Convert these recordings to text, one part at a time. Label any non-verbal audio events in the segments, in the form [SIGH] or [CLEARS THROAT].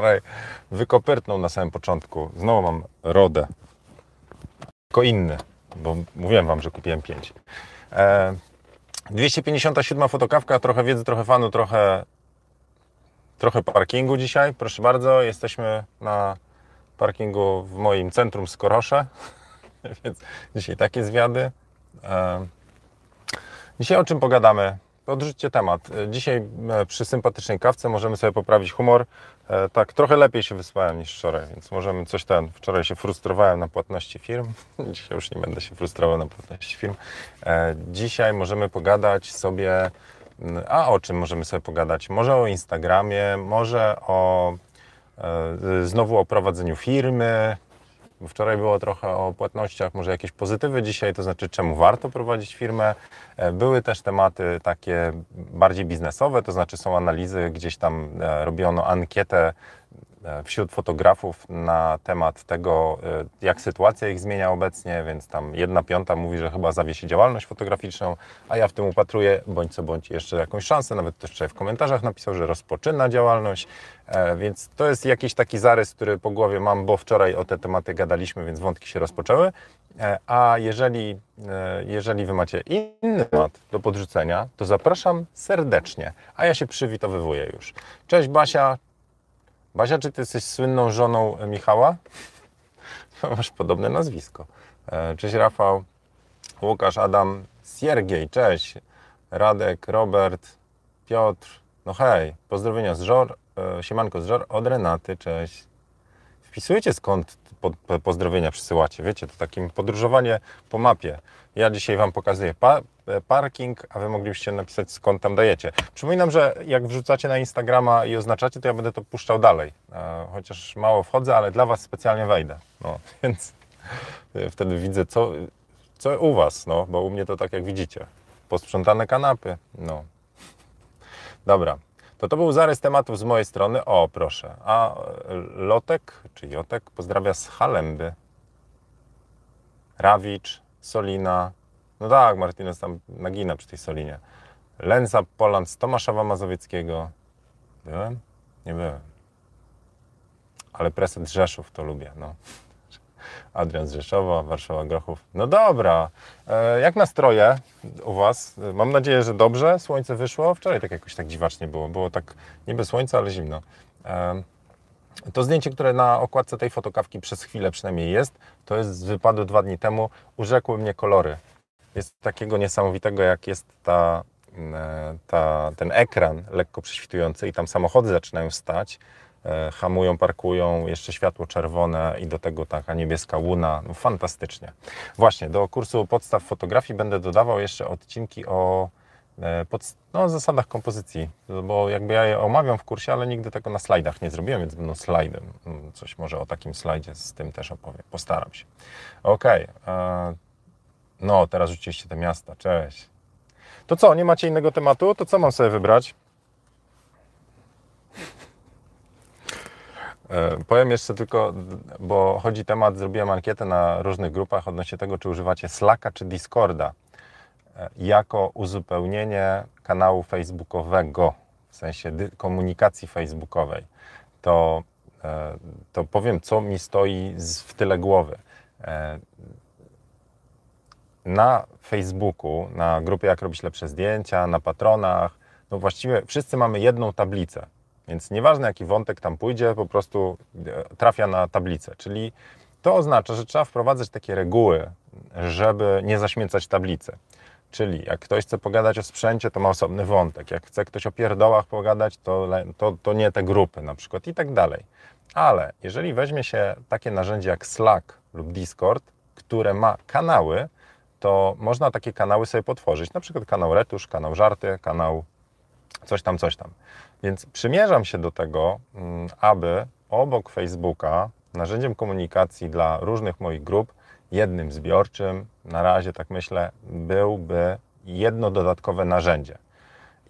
wczoraj wykopyrtnął na samym początku. Znowu mam rodę. Tylko inny, bo mówiłem Wam, że kupiłem 5. E, 257 fotokawka, trochę wiedzy, trochę fanu, trochę, trochę parkingu dzisiaj. Proszę bardzo, jesteśmy na parkingu w moim centrum Skorosze, [LAUGHS] więc dzisiaj takie zwiady. E, dzisiaj o czym pogadamy? Odrzućcie temat. Dzisiaj e, przy sympatycznej kawce możemy sobie poprawić humor. E, tak, trochę lepiej się wyspałem niż wczoraj, więc możemy coś ten. Wczoraj się frustrowałem na płatności firm. [LAUGHS] Dzisiaj już nie będę się frustrował na płatności firm. E, dzisiaj możemy pogadać sobie. A o czym możemy sobie pogadać? Może o Instagramie, może o znowu o prowadzeniu firmy, bo wczoraj było trochę o płatnościach, może jakieś pozytywy dzisiaj, to znaczy czemu warto prowadzić firmę. E, były też tematy takie bardziej biznesowe, to znaczy są analizy, gdzieś tam e, robiono ankietę wśród fotografów na temat tego, e, jak sytuacja ich zmienia obecnie, więc tam jedna piąta mówi, że chyba zawiesi działalność fotograficzną, a ja w tym upatruję bądź co bądź jeszcze jakąś szansę, nawet też w komentarzach napisał, że rozpoczyna działalność, e, więc to jest jakiś taki zarys, który po głowie mam, bo wczoraj o te tematy gadaliśmy, więc wątki się rozpoczęły, a jeżeli, jeżeli Wy macie inny temat do podrzucenia, to zapraszam serdecznie, a ja się przywitowywuję już. Cześć Basia, Basia, czy ty jesteś słynną żoną Michała? [LAUGHS] Masz podobne nazwisko. E, cześć Rafał, Łukasz, Adam, Siergiej, cześć. Radek, Robert, Piotr, no hej, pozdrowienia z Żor, e, siemanko z Żor, od Renaty, cześć. Wpisujecie skąd pozdrowienia przysyłacie, wiecie, to takim podróżowanie po mapie. Ja dzisiaj Wam pokazuję pa e, parking, a Wy moglibyście napisać skąd tam dajecie. Przypominam, że jak wrzucacie na Instagrama i oznaczacie, to ja będę to puszczał dalej. E, chociaż mało wchodzę, ale dla Was specjalnie wejdę. No, [LAUGHS] więc e, wtedy widzę, co, co u Was, no, bo u mnie to tak jak widzicie. Posprzątane kanapy, no. Dobra, to to był zarys tematów z mojej strony. O, proszę. A Lotek, czy Jotek, pozdrawia z Halemby. Rawicz, Solina. No tak, Martinez tam nagina przy tej Solinie. Lenza Poland z Tomaszowa Mazowieckiego. Byłem? Nie byłem. Ale preset Rzeszów to lubię, no. Adrian z Rzeszowa, Warszawa Grochów. No dobra, e, jak nastroje u Was? Mam nadzieję, że dobrze. Słońce wyszło. Wczoraj tak jakoś tak dziwacznie było. Było tak niby słońce, ale zimno. E, to zdjęcie, które na okładce tej fotokawki przez chwilę przynajmniej jest, to jest z wypadu dwa dni temu. Urzekły mnie kolory. Jest takiego niesamowitego, jak jest ta, e, ta, ten ekran lekko prześwitujący i tam samochody zaczynają stać, e, hamują, parkują, jeszcze światło czerwone i do tego taka niebieska łuna. No, fantastycznie. Właśnie, do kursu podstaw fotografii będę dodawał jeszcze odcinki o E, pod no, zasadach kompozycji, bo jakby ja je omawiam w kursie, ale nigdy tego na slajdach nie zrobiłem, więc będą slajdem. Mm, coś może o takim slajdzie z tym też opowiem. Postaram się. Ok. E, no, teraz rzuciliście te miasta. Cześć. To co, nie macie innego tematu? To co mam sobie wybrać? E, powiem jeszcze tylko, bo chodzi temat, zrobiłem ankietę na różnych grupach odnośnie tego, czy używacie Slacka czy Discorda jako uzupełnienie kanału facebookowego, w sensie komunikacji facebookowej, to, e, to powiem, co mi stoi w tyle głowy. Na Facebooku, na grupie Jak robić lepsze zdjęcia, na patronach, no właściwie wszyscy mamy jedną tablicę. Więc nieważne jaki wątek tam pójdzie, po prostu e, trafia na tablicę. Czyli to oznacza, że trzeba wprowadzać takie reguły, żeby nie zaśmiecać tablicy. Czyli jak ktoś chce pogadać o sprzęcie, to ma osobny wątek. Jak chce ktoś o pierdołach pogadać, to, to, to nie te grupy na przykład i tak dalej. Ale jeżeli weźmie się takie narzędzie jak Slack lub Discord, które ma kanały, to można takie kanały sobie potworzyć. Na przykład kanał Retusz, kanał Żarty, kanał coś tam, coś tam. Więc przymierzam się do tego, mm, aby obok Facebooka narzędziem komunikacji dla różnych moich grup jednym zbiorczym, na razie tak myślę, byłby jedno dodatkowe narzędzie.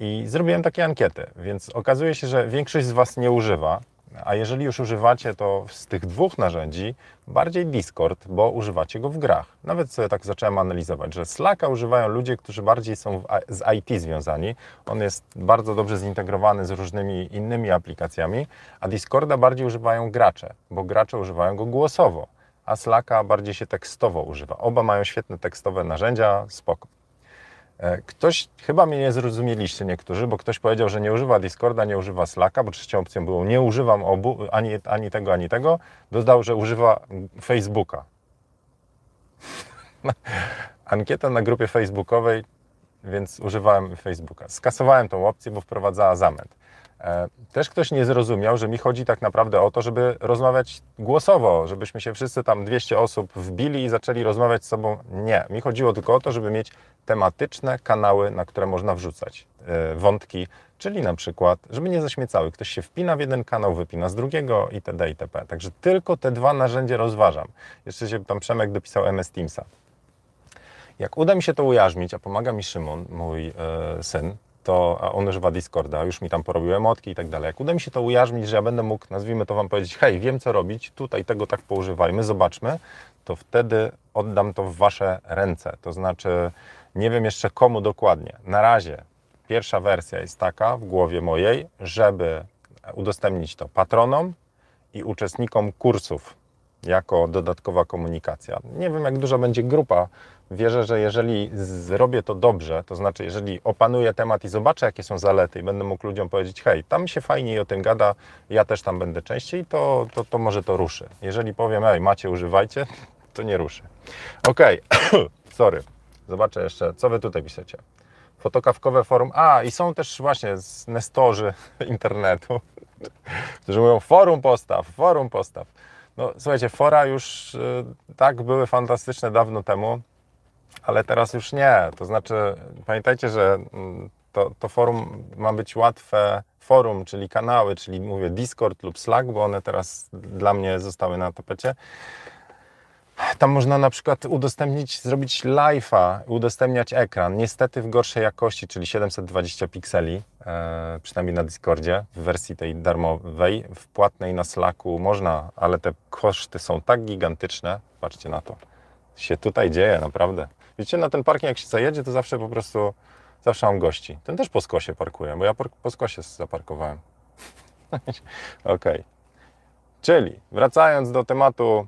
I zrobiłem takie ankiety, więc okazuje się, że większość z Was nie używa A jeżeli już używacie, to z tych dwóch narzędzi bardziej Discord, bo używacie go w grach. Nawet sobie tak zacząłem analizować, że Slacka używają ludzie, którzy bardziej są z IT związani. On jest bardzo dobrze zintegrowany z różnymi innymi aplikacjami, a Discorda bardziej używają gracze, bo gracze używają go głosowo, a Slacka bardziej się tekstowo używa. Oba mają świetne tekstowe narzędzia, spoko. E, ktoś, chyba mnie nie zrozumieliście niektórzy, bo ktoś powiedział, że nie używa Discorda, nie używa Slacka, bo trzecią opcją było nie używam obu, ani, ani tego, ani tego. Dodał, że używa Facebooka. [LAUGHS] Ankieta na grupie facebookowej, więc używałem Facebooka. Skasowałem tą opcję, bo wprowadzała zamęt. E, też ktoś nie zrozumiał, że mi chodzi tak naprawdę o to, żeby rozmawiać głosowo, żebyśmy się wszyscy tam 200 osób wbili i zaczęli rozmawiać z sobą. Nie, mi chodziło tylko o to, żeby mieć tematyczne kanały, na które można wrzucać e, wątki, czyli na przykład, żeby nie zaśmiecały. Ktoś się wpina w jeden kanał, wypina z drugiego itd. itp. Także tylko te dwa narzędzia rozważam. Jeszcze się tam Przemek dopisał MS Teamsa. Jak uda mi się to ujarzmić, a pomaga mi Szymon, mój e, syn, to a on używa Discorda, już mi tam porobił emotki i tak dalej. Jak uda mi się to ujarzmić, że ja będę mógł, nazwijmy to Wam powiedzieć, hej, wiem co robić, tutaj tego tak poużywajmy, zobaczmy, to wtedy oddam to w Wasze ręce. To znaczy, nie wiem jeszcze komu dokładnie. Na razie pierwsza wersja jest taka w głowie mojej, żeby udostępnić to patronom i uczestnikom kursów jako dodatkowa komunikacja. Nie wiem, jak duża będzie grupa. Wierzę, że jeżeli zrobię to dobrze, to znaczy, jeżeli opanuję temat i zobaczę, jakie są zalety, i będę mógł ludziom powiedzieć, hej, tam się fajniej o tym gada, ja też tam będę częściej, to, to, to może to ruszy. Jeżeli powiem, hej, macie, używajcie, [LAUGHS] to nie ruszy. Ok, [COUGHS] sorry. Zobaczę jeszcze, co wy tutaj piszecie. Fotokawkowe forum. A, i są też właśnie nestorzy [LAUGHS] internetu, którzy mówią forum postaw, forum postaw. No słuchajcie, fora już y, tak były fantastyczne dawno temu, ale teraz już nie. To znaczy, pamiętajcie, że mm, to, to forum ma być łatwe forum, czyli kanały, czyli mówię Discord lub Slack, bo one teraz dla mnie zostały na tapecie. Tam można na przykład udostępnić, zrobić live'a, udostępniać ekran. Niestety w gorszej jakości, czyli 720 pikseli, e, przynajmniej na Discordzie, w wersji tej darmowej, w płatnej na Slacku można, ale te koszty są tak gigantyczne. Patrzcie na to. Się tutaj dzieje, naprawdę. Wiecie, na ten parking jak się zajedzie, to zawsze po prostu, zawsze mam gości. Ten też po skosie parkuje, bo ja po skosie zaparkowałem. [LAUGHS] ok. Czyli wracając do tematu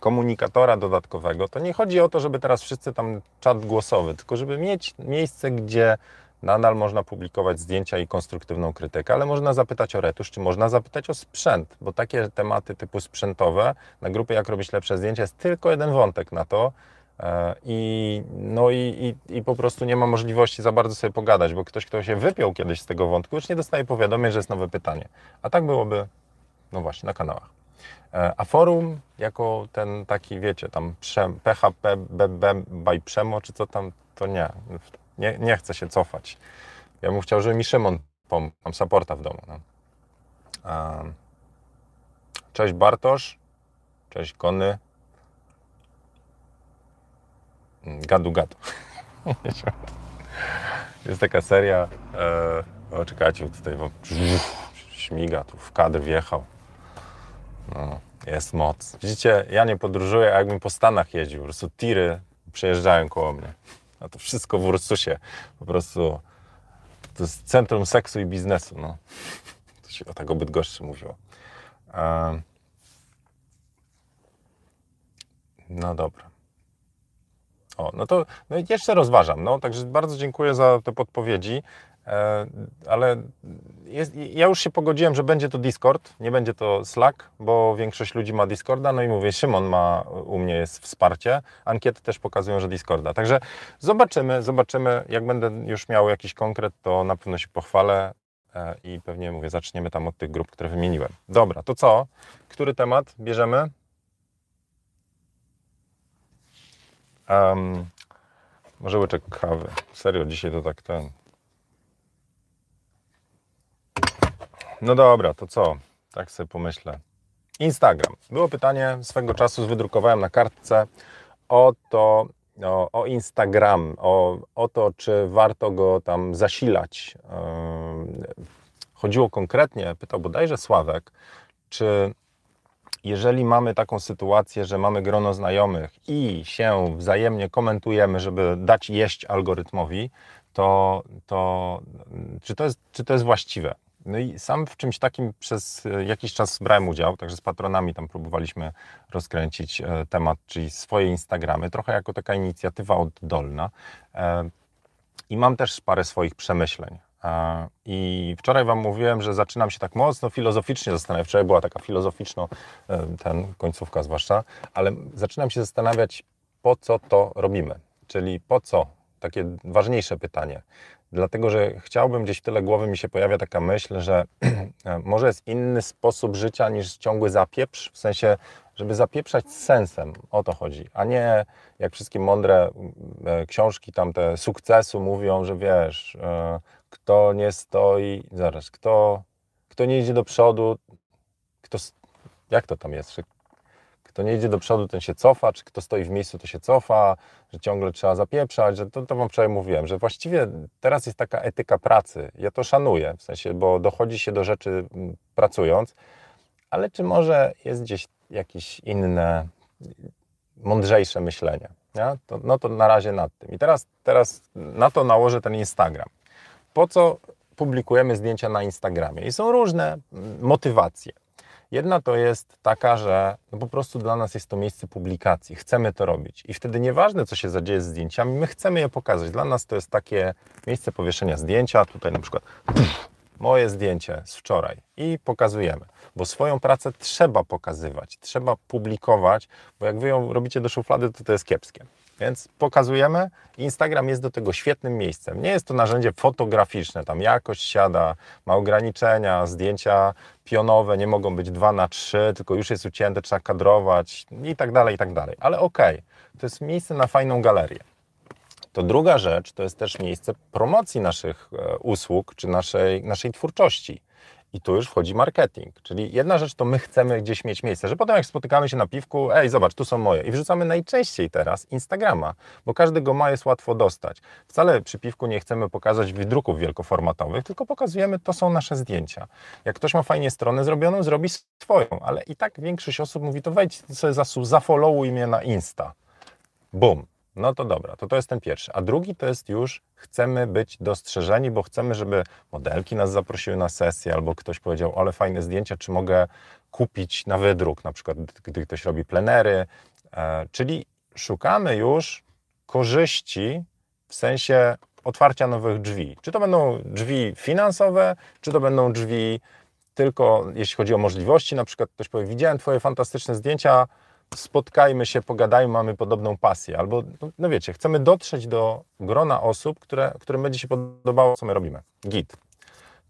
komunikatora dodatkowego, to nie chodzi o to, żeby teraz wszyscy tam czat głosowy, tylko żeby mieć miejsce, gdzie nadal można publikować zdjęcia i konstruktywną krytykę, ale można zapytać o retusz, czy można zapytać o sprzęt, bo takie tematy typu sprzętowe na grupie Jak robić lepsze zdjęcia jest tylko jeden wątek na to, e, i, no i, i, i, po prostu nie ma możliwości za bardzo sobie pogadać, bo ktoś, kto się wypiął kiedyś z tego wątku, już nie dostaje powiadomień, że jest nowe pytanie. A tak byłoby, no właśnie, na kanałach. E, a forum jako ten taki, wiecie, tam PHP, BB by Przemo, czy co tam, to nie. nie. Nie chcę się cofać. Ja bym chciał, żeby mi Szymon pomógł. Mam supporta w domu. No. Cześć Bartosz. Cześć Kony. Mm, gadu gadu. [LAUGHS] Jest taka seria. E, o, czekajcie, tutaj śmiga, tu w kadr wjechał. No, jest moc. Widzicie, ja nie podróżuję, a jakbym po Stanach jeździł. Po prostu tiry przejeżdżają koło mnie. A to wszystko w Ursusie. Po prostu to jest centrum seksu i biznesu. No. To się o tak Bydgoszczy mówiło. No dobra. O, no to no jeszcze rozważam. No, także bardzo dziękuję za te podpowiedzi. E, ale jest, ja już się pogodziłem, że będzie to Discord, nie będzie to Slack, bo większość ludzi ma Discorda, no i mówię, Szymon ma, u mnie jest wsparcie, ankiety też pokazują, że Discorda. Także zobaczymy, zobaczymy, jak będę już miał jakiś konkret, to na pewno się pochwalę e, i pewnie, mówię, zaczniemy tam od tych grup, które wymieniłem. Dobra, to co? Który temat bierzemy? Um, może łyczek kawy. Serio, dzisiaj to tak ten... No dobra, to co? Tak sobie pomyślę. Instagram. Było pytanie swego czasu, wydrukowałem na kartce o to, o, o Instagram, o, o to, czy warto go tam zasilać. chodziło konkretnie, pytał bodajże Sławek, czy jeżeli mamy taką sytuację, że mamy grono znajomych i się wzajemnie komentujemy, żeby dać jeść algorytmowi, to, to, czy, to jest, czy to jest właściwe? No i sam w czymś takim przez jakiś czas brałem udział, także z patronami tam próbowaliśmy rozkręcić e, temat, czyli swoje Instagramy, trochę jako taka inicjatywa oddolna. E, I mam też parę swoich przemyśleń. E, I wczoraj Wam mówiłem, że zaczynam się tak mocno filozoficznie zastanawiać. Wczoraj była taka filozoficzna ten końcówka zwłaszcza, ale zaczynam się zastanawiać, po co to robimy. Czyli po co? Takie ważniejsze pytanie dlatego że chciałbym gdzieś w tyle głowy mi się pojawia taka myśl, że [CLEARS THROAT] może jest inny sposób życia niż ciągły zapieprz, w sensie, żeby zapieprzać z sensem, o to chodzi, a nie jak wszystkie mądre e, książki tamte sukcesu mówią, że wiesz, e, kto nie stoi, zaraz, kto, kto nie idzie do przodu, kto, jak to tam jest, kto nie idzie do przodu, ten się cofa, czy kto stoi w miejscu, to się cofa, że ciągle trzeba zapieprzać, że to, to Wam wczoraj mówiłem, że właściwie teraz jest taka etyka pracy. Ja to szanuję, w sensie, bo dochodzi się do rzeczy mm, pracując, ale czy może jest gdzieś jakieś inne, mądrzejsze myślenie? Ja? To, no to na razie nad tym. I teraz, teraz na to nałożę ten Instagram. Po co publikujemy zdjęcia na Instagramie? I są różne mm, motywacje. Jedna to jest taka, że no po prostu dla nas jest to miejsce publikacji, chcemy to robić. I wtedy nieważne, co się zadzieje z zdjęciami, my chcemy je pokazać. Dla nas to jest takie miejsce powieszenia zdjęcia, tutaj na przykład moje zdjęcie z wczoraj. I pokazujemy, bo swoją pracę trzeba pokazywać, trzeba publikować, bo jak wy ją robicie do szuflady, to to jest kiepskie. Więc pokazujemy. Instagram jest do tego świetnym miejscem. Nie jest to narzędzie fotograficzne, tam jakość siada, ma ograniczenia, zdjęcia pionowe nie mogą być 2 na 3, tylko już jest ucięte, trzeba kadrować i tak dalej, i tak dalej. Ale okej, okay, to jest miejsce na fajną galerię. To druga rzecz to jest też miejsce promocji naszych e, usług czy naszej, naszej twórczości. I tu już wchodzi marketing. Czyli jedna rzecz to my chcemy gdzieś mieć miejsce, że potem jak spotykamy się na piwku, ej, zobacz, tu są moje. I wrzucamy najczęściej teraz Instagrama, bo każdy go ma, jest łatwo dostać. Wcale przy piwku nie chcemy pokazać wydruków wielkoformatowych, tylko pokazujemy, to są nasze zdjęcia. Jak ktoś ma fajnie stronę zrobioną, zrobi swoją, ale i tak większość osób mówi, to wejdź sobie, zafollowuj mnie na Insta. Bum, no to dobra, to to jest ten pierwszy. A drugi to jest już, chcemy być dostrzeżeni, bo chcemy, żeby modelki nas zaprosiły na sesję, albo ktoś powiedział, ale fajne zdjęcia, czy mogę kupić na wydruk, na przykład gdy ktoś robi plenery. E, czyli szukamy już korzyści w sensie otwarcia nowych drzwi. Czy to będą drzwi finansowe, czy to będą drzwi tylko jeśli chodzi o możliwości, na przykład ktoś powie, widziałem Twoje fantastyczne zdjęcia, spotkajmy się, pogadajmy, mamy podobną pasję. Albo, no, wiecie, chcemy dotrzeć do grona osób, które, którym będzie się podobało, co my robimy. Git.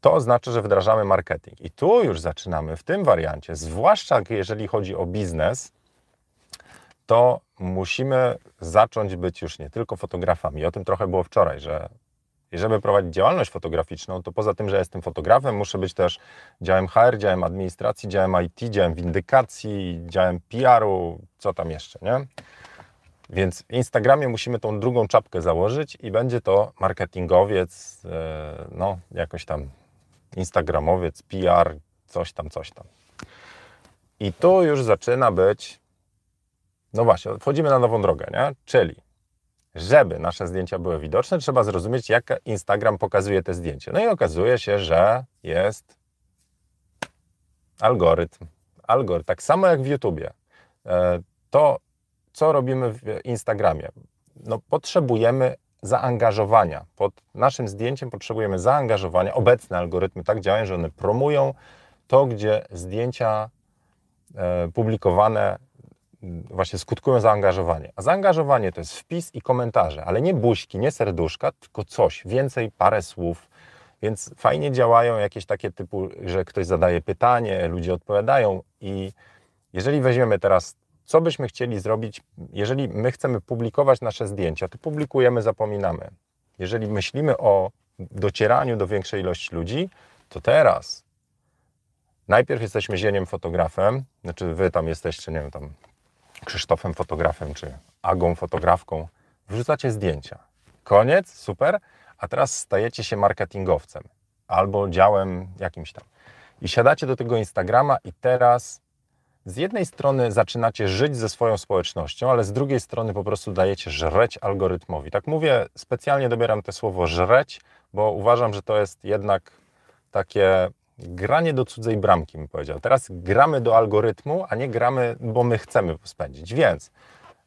To oznacza, że wdrażamy marketing. I tu już zaczynamy w tym wariancie, zwłaszcza jeżeli chodzi o biznes, to musimy zacząć być już nie tylko fotografami. O tym trochę było wczoraj, że i żeby prowadzić działalność fotograficzną, to poza tym, że jestem fotografem, muszę być też działem HR, działem administracji, działem IT, działem windykacji, działem PR-u, co tam jeszcze, nie? Więc w Instagramie musimy tą drugą czapkę założyć i będzie to marketingowiec, e, no jakoś tam instagramowiec, PR, coś tam, coś tam. I tu już zaczyna być, no właśnie, wchodzimy na nową drogę, nie? Czyli żeby nasze zdjęcia były widoczne, trzeba zrozumieć, jak Instagram pokazuje te zdjęcia. No i okazuje się, że jest algorytm. Algorytm, tak samo jak w YouTubie. E, to, co robimy w Instagramie, no, potrzebujemy zaangażowania. Pod naszym zdjęciem potrzebujemy zaangażowania. Obecne algorytmy tak działają, że one promują to, gdzie zdjęcia e, publikowane właśnie skutkują zaangażowanie. A zaangażowanie to jest wpis i komentarze, ale nie buźki, nie serduszka, tylko coś, więcej, parę słów. Więc fajnie działają jakieś takie typu, że ktoś zadaje pytanie, ludzie odpowiadają i jeżeli weźmiemy teraz, co byśmy chcieli zrobić, jeżeli my chcemy publikować nasze zdjęcia, to publikujemy, zapominamy. Jeżeli myślimy o docieraniu do większej ilości ludzi, to teraz najpierw jesteśmy zieniem fotografem, znaczy wy tam jesteście, nie wiem, tam Krzysztofem fotografem czy Agą fotografką, wrzucacie zdjęcia. Koniec, super, a teraz stajecie się marketingowcem. albo działem jakimś tam. I siadacie do tego Instagrama i teraz z jednej strony zaczynacie żyć ze swoją społecznością, ale z drugiej strony po prostu dajecie żreć algorytmowi. Tak mówię, specjalnie dobieram to słowo żreć, bo uważam, że to jest jednak takie granie do cudzej bramki, bym powiedział. Teraz gramy do algorytmu, a nie gramy, bo my chcemy spędzić. Więc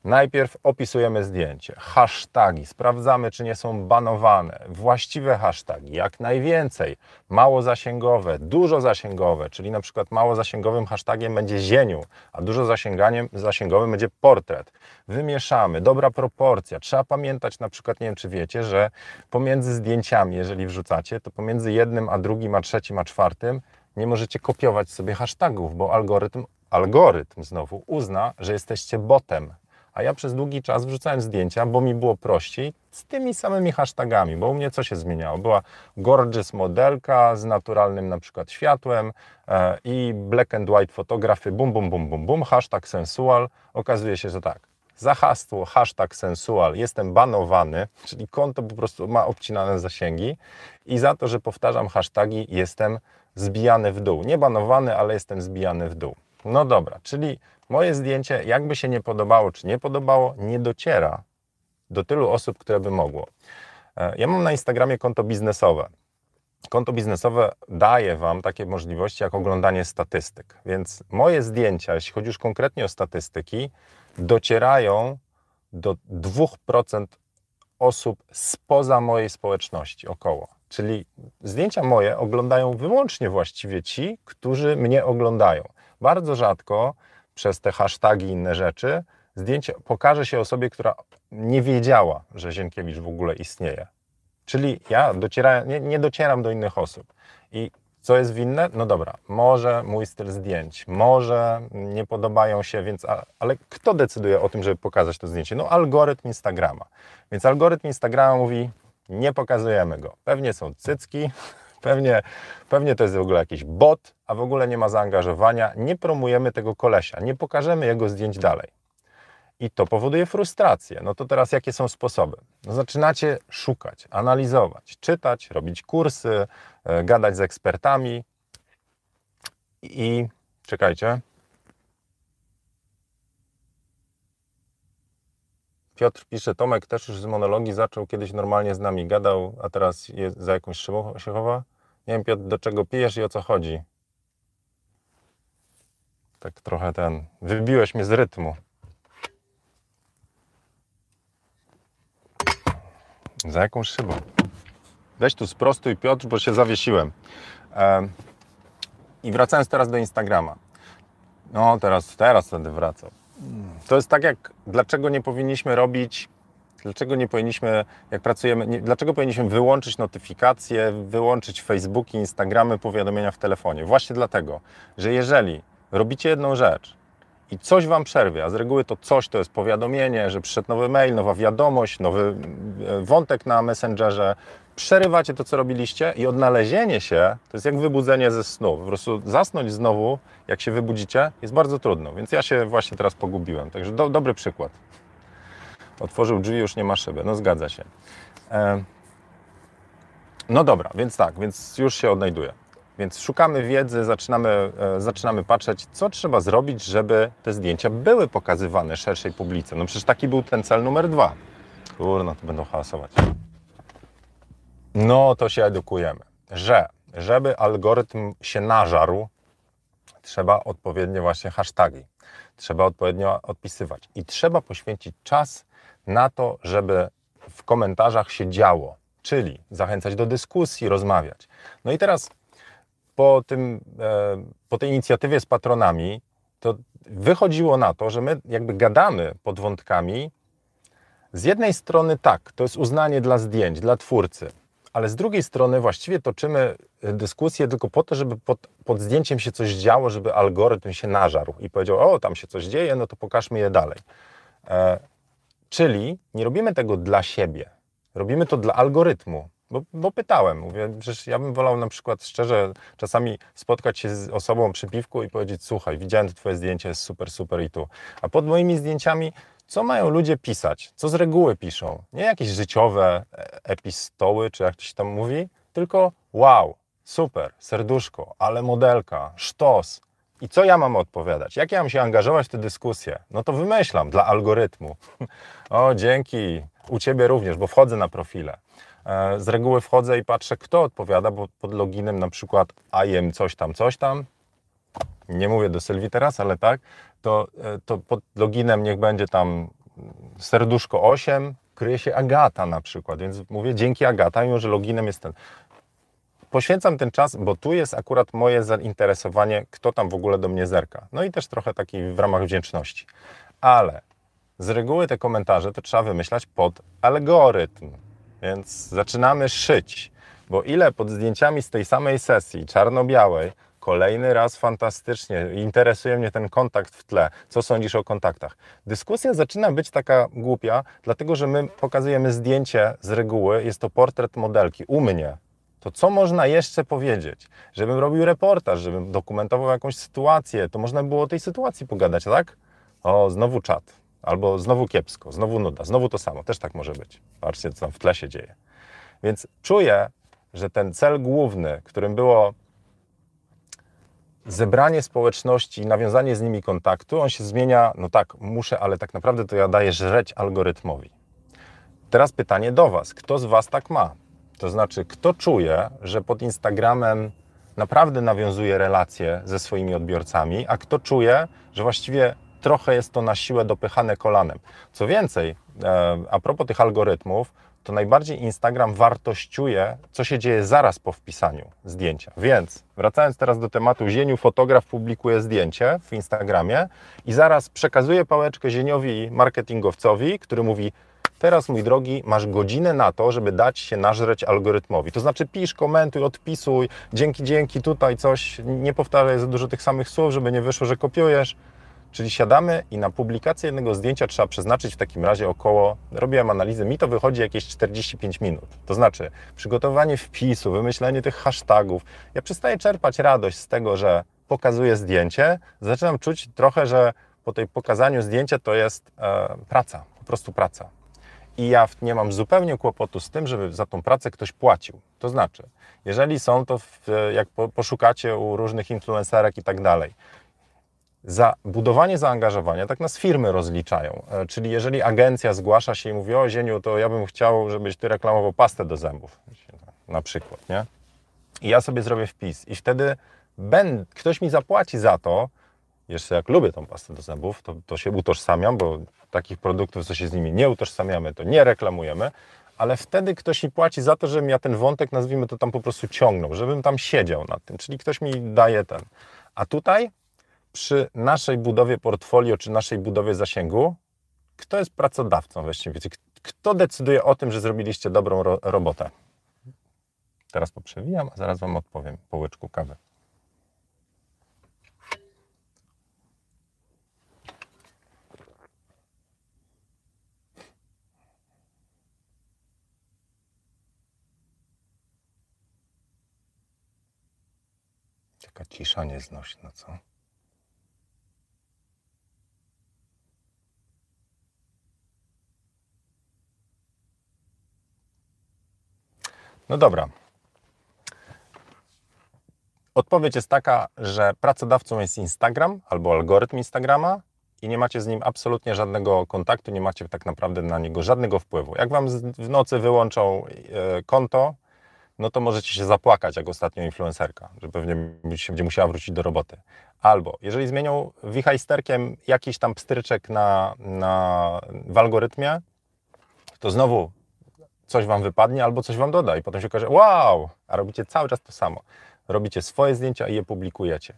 Najpierw opisujemy zdjęcie, hasztagi, sprawdzamy, czy nie są banowane, właściwe hasztagi, jak najwięcej, mało zasięgowe, dużo zasięgowe, czyli na przykład mało zasięgowym hasztagiem będzie zieniu, a dużo zasięganiem, zasięgowym będzie portret. Wymieszamy, dobra proporcja. Trzeba pamiętać na przykład, nie wiem czy wiecie, że pomiędzy zdjęciami, jeżeli wrzucacie, to pomiędzy jednym a drugim, a trzecim, a czwartym nie możecie kopiować sobie hashtagów, bo algorytm, algorytm znowu uzna, że jesteście botem, a ja przez długi czas wrzucałem zdjęcia, bo mi było prościej z tymi samymi hashtagami, bo u mnie co się zmieniało? Była gorgeous modelka z naturalnym na przykład światłem e, i black and white fotografy, bum, bum, bum, bum, bum, hashtag sensual. Okazuje się, że tak, za hasło hashtag sensual jestem banowany, czyli konto po prostu ma obcinane zasięgi i za to, że powtarzam hasztagi jestem zbijany w dół. Nie banowany, ale jestem zbijany w dół. No dobra, czyli moje zdjęcie, jakby się nie podobało, czy nie podobało, nie dociera do tylu osób, które by mogło. E, ja mam na Instagramie konto biznesowe. Konto biznesowe daje Wam takie możliwości jak oglądanie statystyk, więc moje zdjęcia, jeśli chodzi już konkretnie o statystyki, docierają do 2% osób spoza mojej społeczności około. Czyli zdjęcia moje oglądają wyłącznie właściwie ci, którzy mnie oglądają. Bardzo rzadko przez te hasztagi i inne rzeczy zdjęcie pokaże się osobie, która nie wiedziała, że Zienkiewicz w ogóle istnieje. Czyli ja dociera, nie, nie docieram do innych osób. I co jest winne? No dobra, może mój styl zdjęć, może nie podobają się, więc, ale kto decyduje o tym, żeby pokazać to zdjęcie? No algorytm Instagrama. Więc algorytm Instagrama mówi, nie pokazujemy go. Pewnie są cycki, Pewnie, pewnie to jest w ogóle jakiś bot, a w ogóle nie ma zaangażowania. Nie promujemy tego kolesia, nie pokażemy jego zdjęć dalej. I to powoduje frustrację. No to teraz jakie są sposoby? No zaczynacie szukać, analizować, czytać, robić kursy, yy, gadać z ekspertami i czekajcie. Piotr pisze, Tomek też już z monologii zaczął, kiedyś normalnie z nami gadał, a teraz za jakąś szybą się chowa. Nie wiem, Piotr, do czego pijesz i o co chodzi. Tak trochę ten, wybiłeś mnie z rytmu. Za jaką szybą? Weź tu sprostuj, Piotr, bo się zawiesiłem. I wracając teraz do Instagrama. No, teraz, teraz wtedy wracam. To jest tak jak, dlaczego nie powinniśmy robić, dlaczego nie powinniśmy, jak pracujemy, nie, dlaczego powinniśmy wyłączyć notyfikacje, wyłączyć Facebooki, Instagramy, powiadomienia w telefonie? Właśnie dlatego, że jeżeli robicie jedną rzecz i coś Wam przerwie, a z reguły to coś to jest powiadomienie, że przyszedł nowy mail, nowa wiadomość, nowy e, wątek na Messengerze, przerywacie to, co robiliście i odnalezienie się to jest jak wybudzenie ze snu. Po prostu zasnąć znowu, jak się wybudzicie, jest bardzo trudno. Więc ja się właśnie teraz pogubiłem. Także do, dobry przykład. Otworzył drzwi, już nie ma szyby. No zgadza się. E... No dobra, więc tak, więc już się odnajduję. Więc szukamy wiedzy, zaczynamy, e, zaczynamy patrzeć, co trzeba zrobić, żeby te zdjęcia były pokazywane szerszej publice. No przecież taki był ten cel numer dwa. Kurno, to będą hałasować. No to się edukujemy, że żeby algorytm się nażarł, trzeba odpowiednio właśnie hasztagi, trzeba odpowiednio odpisywać i trzeba poświęcić czas na to, żeby w komentarzach się działo, czyli zachęcać do dyskusji, rozmawiać. No i teraz po, tym, e, po tej inicjatywie z patronami, to wychodziło na to, że my jakby gadamy pod wątkami. Z jednej strony tak, to jest uznanie dla zdjęć, dla twórcy, ale z drugiej strony właściwie toczymy dyskusję tylko po to, żeby pod, pod, zdjęciem się coś działo, żeby algorytm się nażarł i powiedział, o tam się coś dzieje, no to pokażmy je dalej. E, czyli nie robimy tego dla siebie, robimy to dla algorytmu. Bo, bo, pytałem, mówię, przecież ja bym wolał na przykład szczerze czasami spotkać się z osobą przy piwku i powiedzieć, słuchaj, widziałem to twoje zdjęcie, jest super, super i tu. A pod moimi zdjęciami co mają ludzie pisać? Co z reguły piszą? Nie jakieś życiowe e, epistoły, czy jak to się tam mówi, tylko wow, super, serduszko, ale modelka, sztos. I co ja mam odpowiadać? Jak ja mam się angażować w tę dyskusję? No to wymyślam dla algorytmu. [LAUGHS] O, dzięki, u Ciebie również, bo wchodzę na profile. E, z reguły wchodzę i patrzę, kto odpowiada, bo pod loginem na przykład IM coś tam, coś tam, nie mówię do Sylwii teraz, ale tak, to, e, to pod loginem niech będzie tam serduszko 8, kryje się Agata na przykład, więc mówię dzięki Agata, mimo że loginem jest ten. Poświęcam ten czas, bo tu jest akurat moje zainteresowanie, kto tam w ogóle do mnie zerka. No i też trochę taki w ramach wdzięczności. Ale z reguły te komentarze to trzeba wymyślać pod algorytm. Więc zaczynamy szyć, bo ile pod zdjęciami z tej samej sesji czarno-białej Kolejny raz fantastycznie. Interesuje mnie ten kontakt w tle. Co sądzisz o kontaktach? Dyskusja zaczyna być taka głupia, dlatego że my pokazujemy zdjęcie z reguły, jest to portret modelki u mnie. To co można jeszcze powiedzieć? Żebym robił reportaż, żebym dokumentował jakąś sytuację, to można było o tej sytuacji pogadać, tak? O, znowu czat. Albo znowu kiepsko, znowu nuda, znowu to samo. Też tak może być. Patrzcie, co tam w tle się dzieje. Więc czuję, że ten cel główny, którym było zebranie społeczności, nawiązanie z nimi kontaktu, on się zmienia, no tak, muszę, ale tak naprawdę to ja daję żreć algorytmowi. Teraz pytanie do Was. Kto z Was tak ma? To znaczy, kto czuje, że pod Instagramem naprawdę nawiązuje relacje ze swoimi odbiorcami, a kto czuje, że właściwie trochę jest to na siłę dopychane kolanem. Co więcej, e, a propos tych algorytmów, to najbardziej Instagram wartościuje, co się dzieje zaraz po wpisaniu zdjęcia. Więc wracając teraz do tematu, Zieniu fotograf publikuje zdjęcie w Instagramie i zaraz przekazuje pałeczkę Zieniowi marketingowcowi, który mówi teraz mój drogi, masz godzinę na to, żeby dać się nażreć algorytmowi. To znaczy pisz, komentuj, odpisuj, dzięki, dzięki, tutaj coś, nie powtarzaj za dużo tych samych słów, żeby nie wyszło, że kopiujesz. Czyli siadamy i na publikację jednego zdjęcia trzeba przeznaczyć w takim razie około, robiłem analizę, mi to wychodzi jakieś 45 minut. To znaczy przygotowanie wpisu, wymyślenie tych hashtagów. Ja przestaję czerpać radość z tego, że pokazuję zdjęcie, zaczynam czuć trochę, że po tej pokazaniu zdjęcia to jest e, praca, po prostu praca. I ja nie mam zupełnie kłopotu z tym, żeby za tą pracę ktoś płacił. To znaczy, jeżeli są to, w, jak poszukacie u różnych influencerek i tak dalej, za budowanie zaangażowania tak nas firmy rozliczają. E, czyli jeżeli agencja zgłasza się i mówi, o Zieniu, to ja bym chciał, żebyś ty reklamował pastę do zębów, na przykład, nie? I ja sobie zrobię wpis i wtedy ben, ktoś mi zapłaci za to, jeszcze jak lubię tą pastę do zębów, to, to się utożsamiam, bo takich produktów, co się z nimi nie utożsamiamy, to nie reklamujemy, ale wtedy ktoś mi płaci za to, żebym ja ten wątek, nazwijmy to tam po prostu ciągnął, żebym tam siedział nad tym, czyli ktoś mi daje ten. A tutaj przy naszej budowie portfolio czy naszej budowie zasięgu, kto jest pracodawcą właściwie? Kto decyduje o tym, że zrobiliście dobrą ro robotę? Teraz poprzewijam, a zaraz Wam odpowiem po łyczku kawy. Taka cisza nieznośna, co? No dobra. Odpowiedź jest taka, że pracodawcą jest Instagram albo algorytm Instagrama i nie macie z nim absolutnie żadnego kontaktu, nie macie tak naprawdę na niego żadnego wpływu. Jak wam w nocy wyłączą e, konto, no to możecie się zapłakać jak ostatnio influencerka, że pewnie będzie musiała wrócić do roboty. Albo jeżeli zmienią wichajsterkiem jakiś tam pstryczek na, na, w algorytmie, to znowu coś Wam wypadnie albo coś Wam doda i potem się okaże, wow, a robicie cały czas to samo. Robicie swoje zdjęcia i je publikujecie.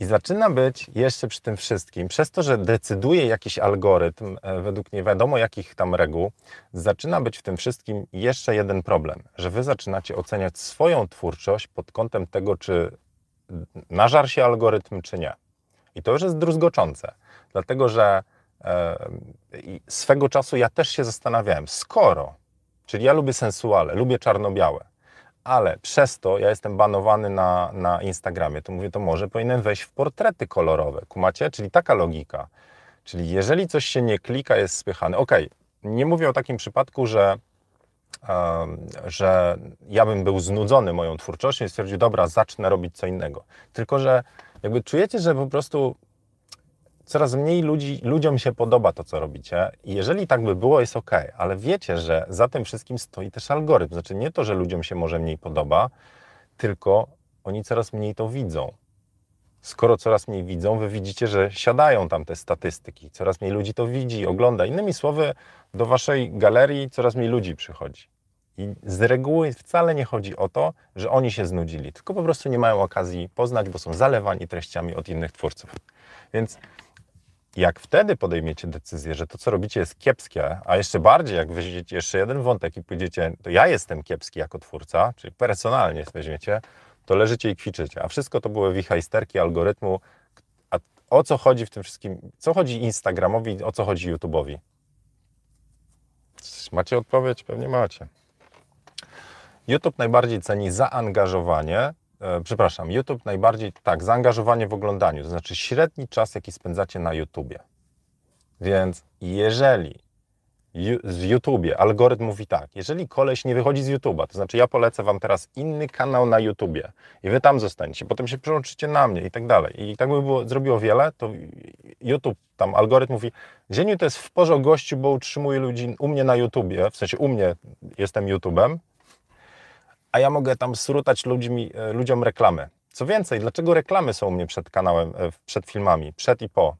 I zaczyna być jeszcze przy tym wszystkim, przez to, że decyduje jakiś algorytm, e, według nie wiadomo jakich tam reguł, zaczyna być w tym wszystkim jeszcze jeden problem, że Wy zaczynacie oceniać swoją twórczość pod kątem tego, czy nażar się algorytm, czy nie. I to już jest druzgoczące, dlatego że e, swego czasu ja też się zastanawiałem, skoro Czyli ja lubię sensuale, lubię czarno-białe, ale przez to ja jestem banowany na, na Instagramie. To mówię, to może powinienem wejść w portrety kolorowe. Kumacie? Czyli taka logika. Czyli jeżeli coś się nie klika, jest spychane. Ok, nie mówię o takim przypadku, że że ja bym był znudzony moją twórczością i stwierdził, dobra, zacznę robić co innego. Tylko, że jakby czujecie, że po prostu coraz mniej ludzi, ludziom się podoba to, co robicie. I jeżeli tak by było, jest ok, ale wiecie, że za tym wszystkim stoi też algorytm. Znaczy nie to, że ludziom się może mniej podoba, tylko oni coraz mniej to widzą. Skoro coraz mniej widzą, wy widzicie, że siadają tam te statystyki, coraz mniej ludzi to widzi, ogląda. Innymi słowy, do waszej galerii coraz mniej ludzi przychodzi. I z reguły wcale nie chodzi o to, że oni się znudzili, tylko po prostu nie mają okazji poznać, bo są zalewani treściami od innych twórców. Więc jak wtedy podejmiecie decyzję, że to, co robicie, jest kiepskie, a jeszcze bardziej, jak weźmiecie jeszcze jeden wątek i powiedziecie, to ja jestem kiepski jako twórca, czyli personalnie weźmiecie, to leżycie i kwiczycie. A wszystko to były wichajsterki algorytmu. A o co chodzi w tym wszystkim? Co chodzi Instagramowi, o co chodzi YouTube'owi? Macie odpowiedź? Pewnie macie. YouTube najbardziej ceni zaangażowanie, e, przepraszam, YouTube najbardziej, tak, zaangażowanie w oglądaniu, to znaczy średni czas, jaki spędzacie na YouTubie. Więc jeżeli z YouTubie algorytm mówi tak, jeżeli koleś nie wychodzi z YouTube'a, to znaczy ja polecę Wam teraz inny kanał na YouTubie i Wy tam zostaniecie, potem się przełączycie na mnie i tak dalej. I tak by było, zrobiło wiele, to YouTube, tam algorytm mówi, Zieniu to jest w porządku gościu, bo utrzymuje ludzi u mnie na YouTubie, w sensie u mnie jestem YouTubem, a ja mogę tam srutać ludźmi, e, ludziom reklamy. Co więcej, dlaczego reklamy są u mnie przed kanałem, e, przed filmami, przed i po?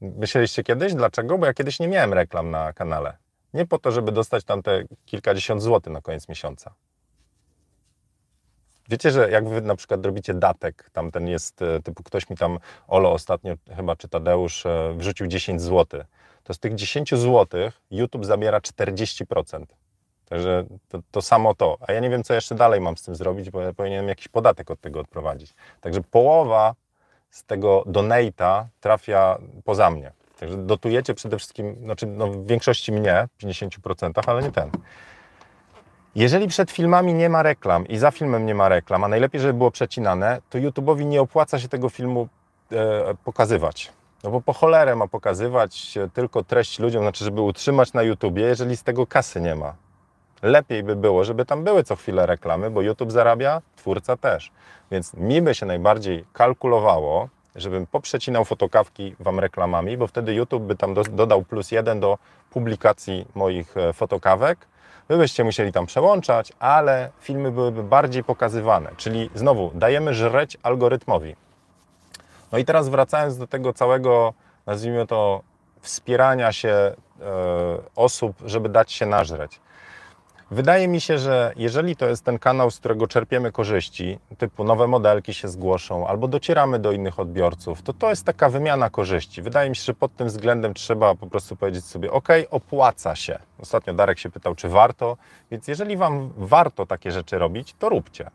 Myśleliście kiedyś? Dlaczego? Bo ja kiedyś nie miałem reklam na kanale. Nie po to, żeby dostać tam te kilkadziesiąt złotych na koniec miesiąca. Wiecie, że jak wy na przykład robicie datek, tam ten jest, e, typu ktoś mi tam, Olo ostatnio chyba, czy Tadeusz, wrzucił 10 zł, to z tych 10 zł YouTube zabiera 40%. Także to, to, samo to. A ja nie wiem, co jeszcze dalej mam z tym zrobić, bo ja powinienem jakiś podatek od tego odprowadzić. Także połowa z tego donata trafia poza mnie. Także dotujecie przede wszystkim, znaczy no w większości mnie, w 50%, ale nie ten. Jeżeli przed filmami nie ma reklam i za filmem nie ma reklam, a najlepiej, żeby było przecinane, to YouTube'owi nie opłaca się tego filmu e, pokazywać. No bo po cholerę ma pokazywać tylko treść ludziom, znaczy, żeby utrzymać na YouTubie, jeżeli z tego kasy nie ma. Lepiej by było, żeby tam były co chwilę reklamy, bo YouTube zarabia, twórca też. Więc mi by się najbardziej kalkulowało, żebym poprzecinał fotokawki Wam reklamami, bo wtedy YouTube by tam do, dodał plus jeden do publikacji moich e, fotokawek. Wy byście musieli tam przełączać, ale filmy byłyby bardziej pokazywane. Czyli znowu dajemy żreć algorytmowi. No i teraz wracając do tego całego, nazwijmy to, wspierania się e, osób, żeby dać się nażreć. Wydaje mi się, że jeżeli to jest ten kanał, z którego czerpiemy korzyści, typu nowe modelki się zgłoszą albo docieramy do innych odbiorców, to to jest taka wymiana korzyści. Wydaje mi się, że pod tym względem trzeba po prostu powiedzieć sobie, ok, opłaca się. Ostatnio Darek się pytał, czy warto, więc jeżeli Wam warto takie rzeczy robić, to róbcie.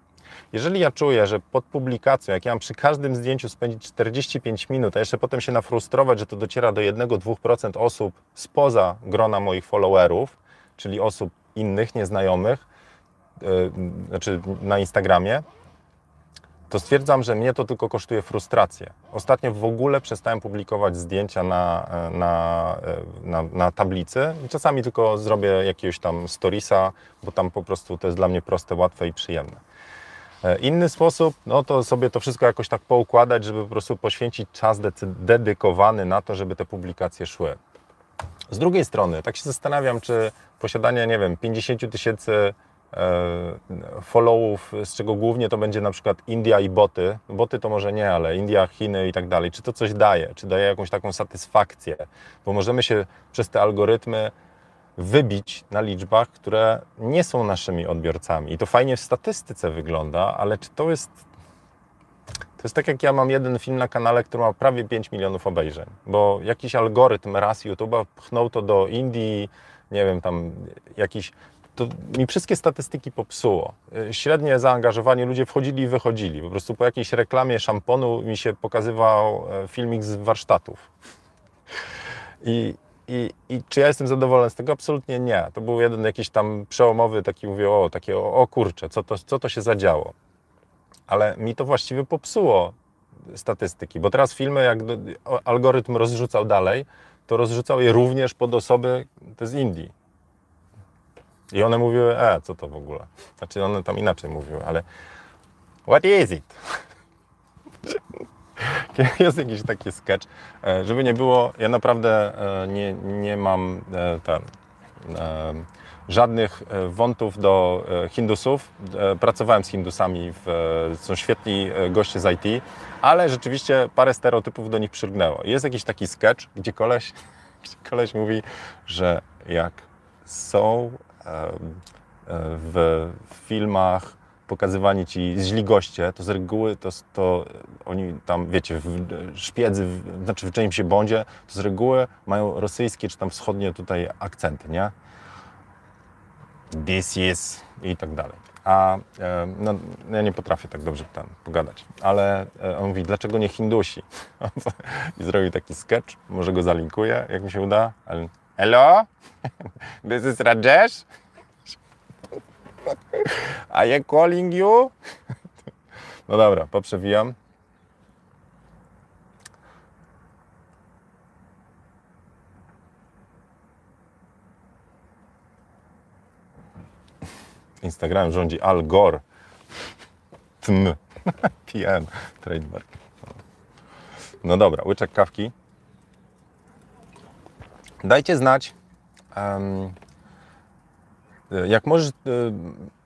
Jeżeli ja czuję, że pod publikacją, jak ja mam przy każdym zdjęciu spędzić 45 minut, a jeszcze potem się nafrustrować, że to dociera do 1-2% osób spoza grona moich followerów, czyli osób innych, nieznajomych, yy, znaczy na Instagramie, to stwierdzam, że mnie to tylko kosztuje frustrację. Ostatnio w ogóle przestałem publikować zdjęcia na, na, na, na tablicy czasami tylko zrobię jakiegoś tam storiesa, bo tam po prostu to jest dla mnie proste, łatwe i przyjemne. E, inny sposób, no to sobie to wszystko jakoś tak poukładać, żeby po prostu poświęcić czas dedykowany na to, żeby te publikacje szły. Z drugiej strony, tak się zastanawiam, czy posiadanie, nie wiem, 50 tysięcy e, followów, z czego głównie to będzie na przykład India i boty. Boty to może nie, ale India, Chiny i tak dalej. Czy to coś daje? Czy daje jakąś taką satysfakcję? Bo możemy się przez te algorytmy wybić na liczbach, które nie są naszymi odbiorcami. I to fajnie w statystyce wygląda, ale czy to jest jest tak jak ja mam jeden film na kanale, który ma prawie 5 milionów obejrzeń, bo jakiś algorytm raz YouTube'a pchnął to do Indii, nie wiem, tam jakiś to mi wszystkie statystyki popsuło. Średnie zaangażowanie, ludzie wchodzili i wychodzili. Po prostu po jakiejś reklamie szamponu mi się pokazywał e, filmik z warsztatów. I, i, I czy ja jestem zadowolony z tego? Absolutnie nie. To był jeden jakiś tam przełomowy, taki mówię, o, takie, o, o kurczę, co to, co to się zadziało ale mi to właściwie popsuło statystyki, bo teraz filmy, jak algorytm rozrzucał dalej, to rozrzucał je również pod osoby z Indii. I one mówiły, e, co to w ogóle? Znaczy one tam inaczej mówiły, ale what is it? [LAUGHS] Jest jakiś taki sketch, e, żeby nie było, ja naprawdę e, nie, nie mam e, ten, żadnych wątów do Hindusów. Pracowałem z Hindusami, w, są świetni goście z IT, ale rzeczywiście parę stereotypów do nich przylgnęło. Jest jakiś taki sketch, gdzie koleś, [LAUGHS] gdzie koleś mówi, że jak są w filmach pokazywani ci źli goście, to z reguły to, to oni tam, wiecie, w szpiedzy, w, znaczy w Jamesie Bondzie, to z reguły mają rosyjskie czy tam wschodnie tutaj akcenty, nie? This is i tak dalej. A no, ja nie potrafię tak dobrze tam pogadać, ale e, on mówi, dlaczego nie Hindusi? [LAUGHS] I zrobił taki sketch, może go zalinkuję, jak mi się uda. Hello, [LAUGHS] this is Rajesh. [LAUGHS] Are you calling you? No dobra, poprzewijam. Instagram rządzi Al Gore. TM. TM. [LAUGHS] Trademark. No dobra, łyczek kawki. Dajcie znać, um, jak możesz, y,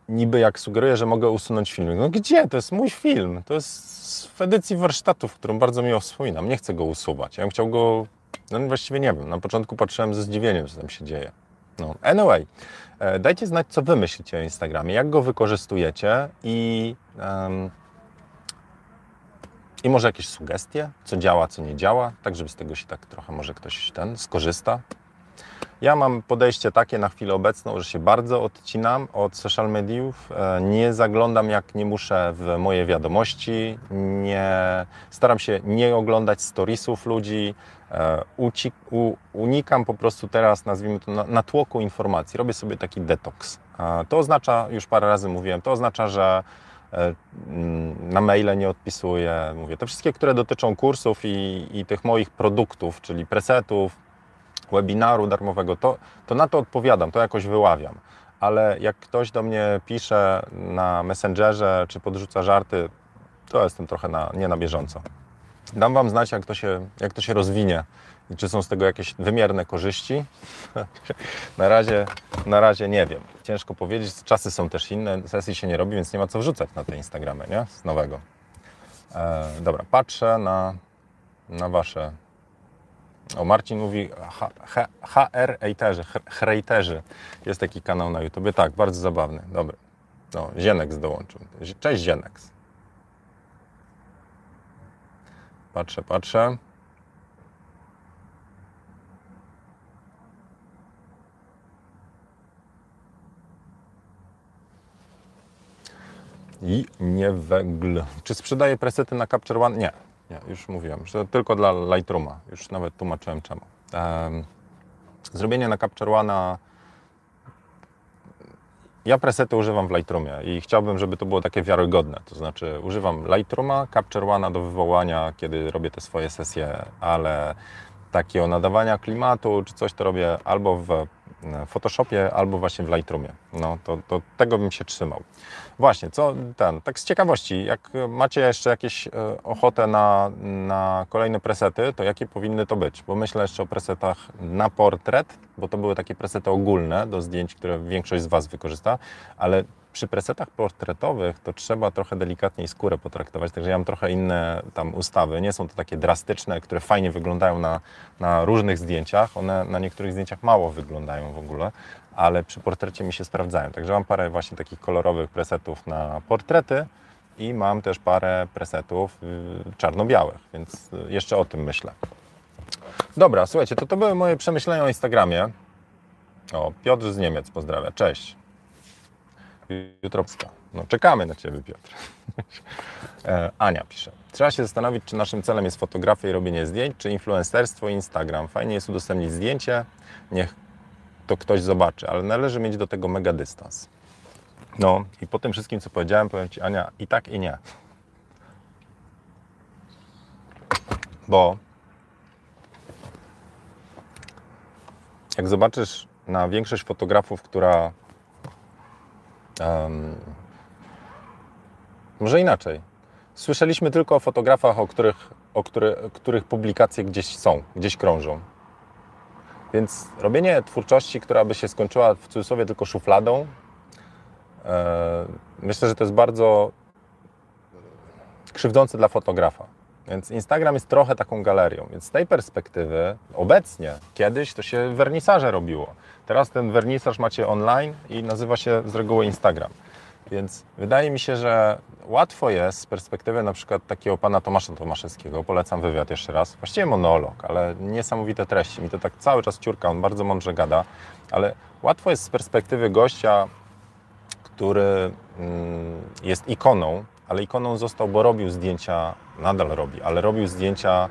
niby jak sugeruję, że mogę usunąć film. No gdzie? To jest mój film. To jest w edycji warsztatów, którą bardzo miło wspominam. Nie chcę go usuwać. Ja bym chciał go, no właściwie nie wiem. Na początku patrzyłem ze zdziwieniem, co tam się dzieje. No, anyway, e, dajcie znać, co wy myślicie o Instagramie, jak go wykorzystujecie i, um, i może jakieś sugestie, co działa, co nie działa, tak żeby z tego się tak trochę może ktoś ten skorzysta. Ja mam podejście takie na chwilę obecną, że się bardzo odcinam od social mediów. E, nie zaglądam jak nie muszę w moje wiadomości. Nie, staram się nie oglądać storiesów ludzi. E, unikam po prostu teraz, nazwijmy to, natłoku informacji. Robię sobie taki detoks. E, to oznacza, już parę razy mówiłem, to oznacza, że na maile nie odpisuję. Mówię, te wszystkie, które dotyczą kursów i, i tych moich produktów, czyli presetów, webinaru darmowego, to, to na to odpowiadam, to jakoś wyławiam. Ale jak ktoś do mnie pisze na Messengerze czy podrzuca żarty, to jestem trochę na, nie na bieżąco. Dam Wam znać, jak to, się, jak to się rozwinie i czy są z tego jakieś wymierne korzyści. [LAUGHS] na, razie, na razie nie wiem. Ciężko powiedzieć, czasy są też inne, sesji się nie robi, więc nie ma co wrzucać na te Instagramy, nie? Z nowego. E, dobra, patrzę na, na Wasze o, Marcin mówi HR Ejterzy, Hrejterzy. Jest taki kanał na YouTube. Tak, bardzo zabawny. Dobry. No, Zienex dołączył. Cześć Zienex. Patrzę, patrzę. I nie wegl. Czy sprzedaje presety na Capture One? Nie. Nie, już mówiłem, że tylko dla Lightrooma. Już nawet tłumaczyłem czemu. Zrobienie na Capture One'a ja presety używam w Lightroomie i chciałbym, żeby to było takie wiarygodne. To znaczy używam Lightrooma, Capture One'a do wywołania, kiedy robię te swoje sesje, ale takiego nadawania klimatu czy coś to robię albo w Photoshopie, albo właśnie w Lightroomie. No, to, to tego bym się trzymał. Właśnie, co ten, tak z ciekawości, jak macie jeszcze jakieś e, ochotę na, na kolejne presety, to jakie powinny to być? Bo myślę jeszcze o presetach na portret, bo to były takie presety ogólne do zdjęć, które większość z Was wykorzysta, ale przy presetach portretowych to trzeba trochę delikatniej skórę potraktować, także ja mam trochę inne tam ustawy. Nie są to takie drastyczne, które fajnie wyglądają na, na różnych zdjęciach. One na niektórych zdjęciach mało wyglądają w ogóle, ale przy portrecie mi się sprawdzają. Także mam parę właśnie takich kolorowych presetów na portrety i mam też parę presetów y, czarno-białych, więc jeszcze o tym myślę. Dobra, słuchajcie, to to były moje przemyślenia o Instagramie. O, Piotr z Niemiec pozdrawia. Cześć. Jutro. No, czekamy na Ciebie, Piotr. [LAUGHS] E, Ania pisze. Trzeba się zastanowić, czy naszym celem jest fotografia i robienie zdjęć, czy influencerstwo Instagram. Fajnie jest udostępnić zdjęcie, niech to ktoś zobaczy, ale należy mieć do tego mega dystans. No i po tym wszystkim, co powiedziałem, powiem Ci, Ania, i tak, i nie. Bo jak zobaczysz na większość fotografów, która Um, może inaczej. Słyszeliśmy tylko o fotografach, o których, o który, których publikacje gdzieś są, gdzieś krążą. Więc robienie twórczości, która by się skończyła w cudzysłowie tylko szufladą, e, myślę, że to jest bardzo krzywdzące dla fotografa. Więc Instagram jest trochę taką galerią. Więc z tej perspektywy obecnie, kiedyś to się wernisaże robiło. Teraz ten wernisaż macie online i nazywa się z reguły Instagram. Więc wydaje mi się, że łatwo jest z perspektywy na przykład takiego pana Tomasza Tomaszewskiego, polecam wywiad jeszcze raz, właściwie monolog, ale niesamowite treści, mi to tak cały czas ciurka, on bardzo mądrze gada, ale łatwo jest z perspektywy gościa, który mm, jest ikoną, ale ikoną został, bo robił zdjęcia, nadal robi, ale robił zdjęcia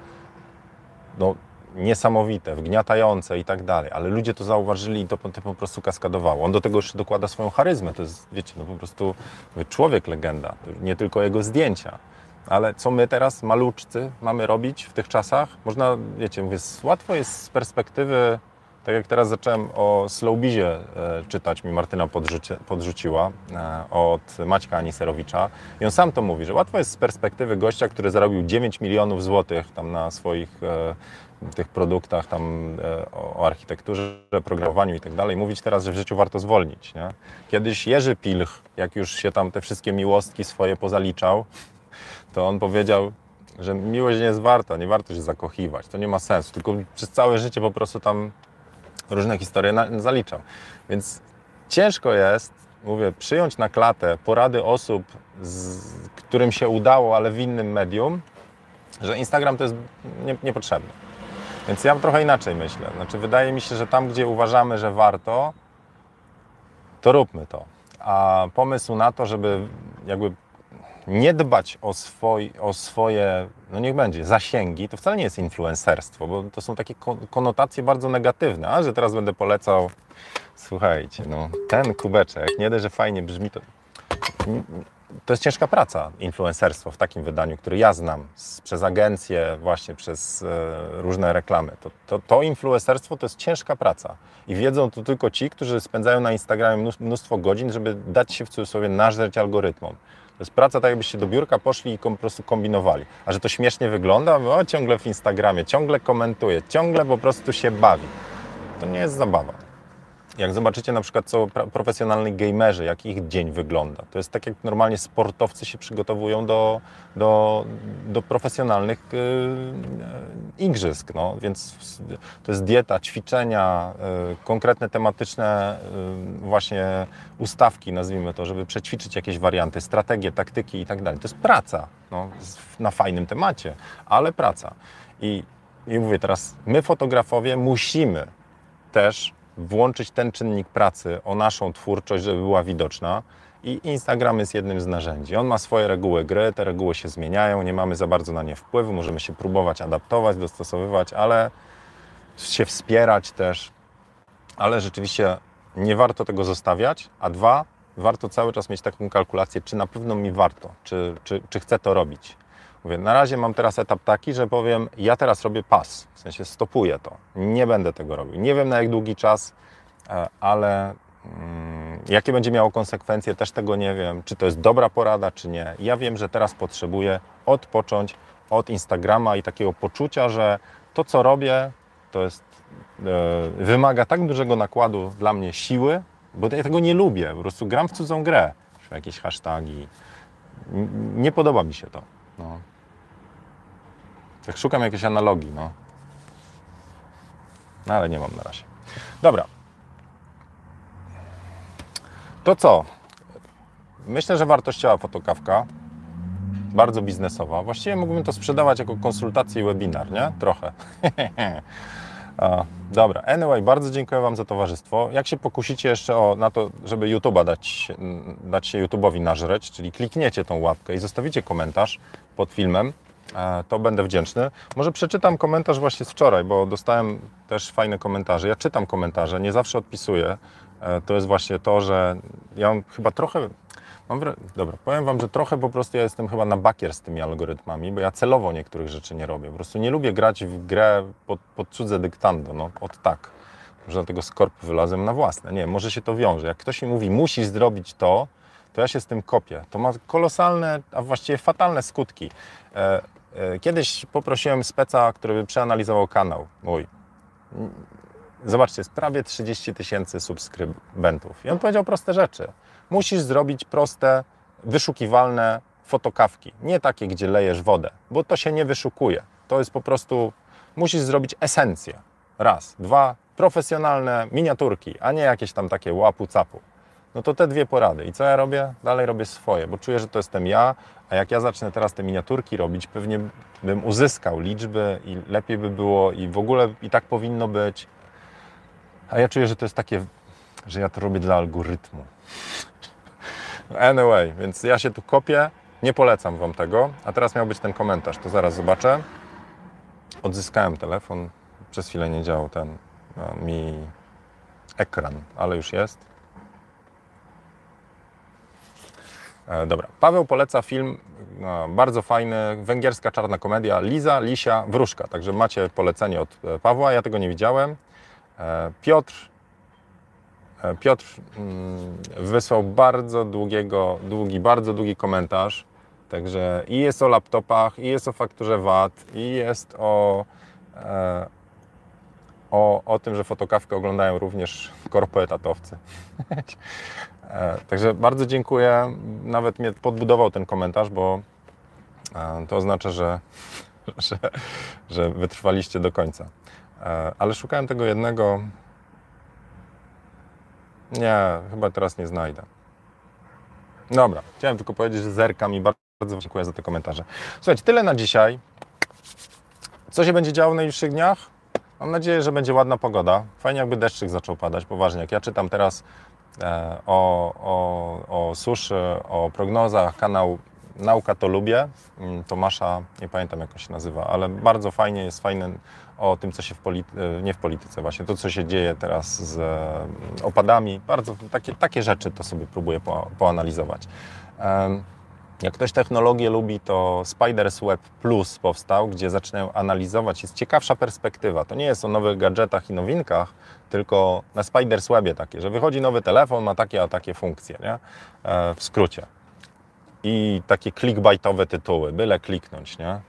no, niesamowite, wgniatające i tak dalej, ale ludzie to zauważyli i to, po prostu kaskadowało. On do tego jeszcze dokłada swoją charyzmę, to jest, wiecie, no po prostu człowiek legenda, nie tylko jego zdjęcia. Ale co my teraz, maluczcy, mamy robić w tych czasach? Można, wiecie, mówię, łatwo jest z perspektywy, tak jak teraz zacząłem o Slowbizie e, czytać, mi Martyna podrzuci, podrzuciła e, od Maćka Aniserowicza i on sam to mówi, że łatwo jest z perspektywy gościa, który zarobił 9 milionów złotych tam na swoich e, tych produktach, tam e, o architekturze, programowaniu i tak dalej, mówić teraz, że w życiu warto zwolnić. Nie? Kiedyś Jerzy Pilch, jak już się tam te wszystkie miłostki swoje pozaliczał, to on powiedział, że miłość nie jest warta, nie warto się zakochiwać, to nie ma sensu, tylko przez całe życie po prostu tam różne historie na. Więc ciężko jest, mówię, przyjąć na klatę porady osób, z, którym się udało, ale w innym medium, że Instagram to jest nie, niepotrzebny. Więc ja trochę inaczej myślę. Znaczy, wydaje mi się, że tam, gdzie uważamy, że warto, to róbmy to. A pomysł na to, żeby jakby nie dbać o, swoj, o swoje, no niech będzie, zasięgi, to wcale nie jest influencerstwo, bo to są takie konotacje bardzo negatywne. A że teraz będę polecał, słuchajcie, no ten kubeczek, nie dość, że fajnie brzmi, to to jest ciężka praca, influencerstwo w takim wydaniu, który ja znam z, przez agencje, właśnie przez e, różne reklamy. To, to, to influencerstwo to jest ciężka praca i wiedzą to tylko ci, którzy spędzają na Instagramie mnóstwo godzin, żeby dać się w cudzysłowie nażreć algorytmom. To jest praca tak, jakbyście do biurka poszli i po prostu kombinowali. A że to śmiesznie wygląda, o, ciągle w Instagramie, ciągle komentuje, ciągle po prostu się bawi. To nie jest zabawa. Jak zobaczycie na przykład co profesjonalni gamerzy, jak ich dzień wygląda, to jest tak jak normalnie sportowcy się przygotowują do, do, do profesjonalnych yy, igrzysk. No. Więc to jest dieta, ćwiczenia, yy, konkretne tematyczne yy, właśnie ustawki, nazwijmy to, żeby przećwiczyć jakieś warianty, strategie, taktyki i tak dalej. To jest praca no, na fajnym temacie, ale praca. I, I mówię teraz, my fotografowie musimy też włączyć ten czynnik pracy o naszą twórczość, żeby była widoczna. I Instagram jest jednym z narzędzi. On ma swoje reguły gry, te reguły się zmieniają, nie mamy za bardzo na nie wpływu, możemy się próbować adaptować, dostosowywać, ale się wspierać też. Ale rzeczywiście nie warto tego zostawiać. A dwa, warto cały czas mieć taką kalkulację, czy na pewno mi warto, czy, czy, czy chcę to robić. Mówię, na razie mam teraz etap taki, że powiem, ja teraz robię pas, w sensie stopuję to, nie będę tego robił. Nie wiem na jak długi czas, e, ale mm, jakie będzie miało konsekwencje, też tego nie wiem. Czy to jest dobra porada, czy nie. Ja wiem, że teraz potrzebuję odpocząć od Instagrama i takiego poczucia, że to, co robię, to jest, e, wymaga tak dużego nakładu dla mnie siły, bo ja tego nie lubię. Po prostu gram w cudzą grę. Jakieś hasztagi. Nie podoba mi się to. No. Tak szukam jakiejś analogii, no. No ale nie mam na razie. Dobra. To co? Myślę, że wartościowa fotokawka. Bardzo biznesowa. Właściwie mógłbym to sprzedawać jako konsultację i webinar, nie? Trochę. [LAUGHS] dobra, anyway, bardzo dziękuję Wam za towarzystwo. Jak się pokusicie jeszcze o, na to, żeby YouTube'a dać, dać się YouTube'owi nażreć, czyli klikniecie tą łapkę i zostawicie komentarz pod filmem, to będę wdzięczny. Może przeczytam komentarz właśnie z wczoraj, bo dostałem też fajne komentarze. Ja czytam komentarze, nie zawsze odpisuję. E, to jest właśnie to, że ja mam chyba trochę. Mam, dobra, powiem Wam, że trochę po prostu ja jestem chyba na bakier z tymi algorytmami, bo ja celowo niektórych rzeczy nie robię. Po prostu nie lubię grać w grę pod, pod cudze dyktando, no od tak. Że dlatego z korp wylazłem na własne. Nie, może się to wiąże. Jak ktoś mi mówi, musisz zrobić to, to ja się z tym kopię. To ma kolosalne, a właściwie fatalne skutki. E, kiedyś poprosiłem speca, który by przeanalizował kanał mój. Zobaczcie, jest prawie 30 tysięcy subskrybentów. I on powiedział proste rzeczy. Musisz zrobić proste, wyszukiwalne fotokawki. Nie takie, gdzie lejesz wodę, bo to się nie wyszukuje. To jest po prostu, musisz zrobić esencję. Raz. Dwa, profesjonalne miniaturki, a nie jakieś tam takie łapu-capu. No to te dwie porady. I co ja robię? Dalej robię swoje, bo czuję, że to jestem ja, a jak ja zacznę teraz te miniaturki robić, pewnie bym uzyskał liczby i lepiej by było i w ogóle i tak powinno być. A ja czuję, że to jest takie, że ja to robię dla algorytmu. Anyway, więc ja się tu kopię, nie polecam Wam tego. A teraz miał być ten komentarz, to zaraz zobaczę. Odzyskałem telefon, przez chwilę nie działał ten no, mi ekran, ale już jest. E, dobra, Paweł poleca film no, bardzo fajny, węgierska czarna komedia Liza, Lisia, Wróżka. Także macie polecenie od e, Pawła, ja tego nie widziałem. E, Piotr Piotr mm, wysłał bardzo długiego, długi, bardzo długi komentarz. Także i jest o laptopach, i jest o fakturze VAT, i jest o, o, o tym, że fotokawkę oglądają również korpoetatowcy. [LAUGHS] E, także bardzo dziękuję. Nawet mnie podbudował ten komentarz, bo e, to oznacza, że, [LAUGHS] że, że wytrwaliście do końca. E, ale szukałem tego jednego. Nie, chyba teraz nie znajdę. Dobra, chciałem tylko powiedzieć, że zerkam i bardzo dziękuję za te komentarze. Słuchajcie, tyle na dzisiaj. Co się będzie działo w najbliższych dniach? Mam nadzieję, że będzie ładna pogoda. Fajnie jakby deszczyk zaczął padać, poważnie. Jak ja czytam teraz o, o, o suszy, o prognozach, kanał Nauka to lubię, mm, Tomasza, nie pamiętam jak on się nazywa, ale bardzo fajnie, jest fajny o tym, co się w polityce, nie w polityce właśnie, to co się dzieje teraz z e, opadami. Bardzo takie, takie rzeczy to sobie próbuję po, poanalizować. Jak ktoś technologię lubi, to Spiders Web Plus powstał, gdzie zaczynają analizować. Jest ciekawsza perspektywa. To nie jest o nowych gadżetach i nowinkach, tylko na Spiders Webie takie, że wychodzi nowy telefon, ma takie a takie funkcje, nie? E, w skrócie. I takie clickbaitowe tytuły, byle kliknąć, nie?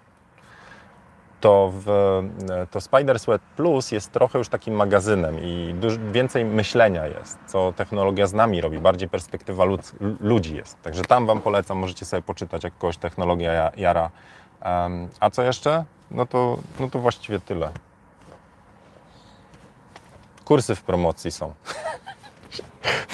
To, w, to Spiders Web Plus jest trochę już takim magazynem i dużo, więcej myślenia jest, co technologia z nami robi, bardziej perspektywa lud, ludzi jest. Także tam Wam polecam, możecie sobie poczytać, jak kogoś technologia jara. Um, a co jeszcze? No to, no to właściwie tyle. Kursy w promocji są.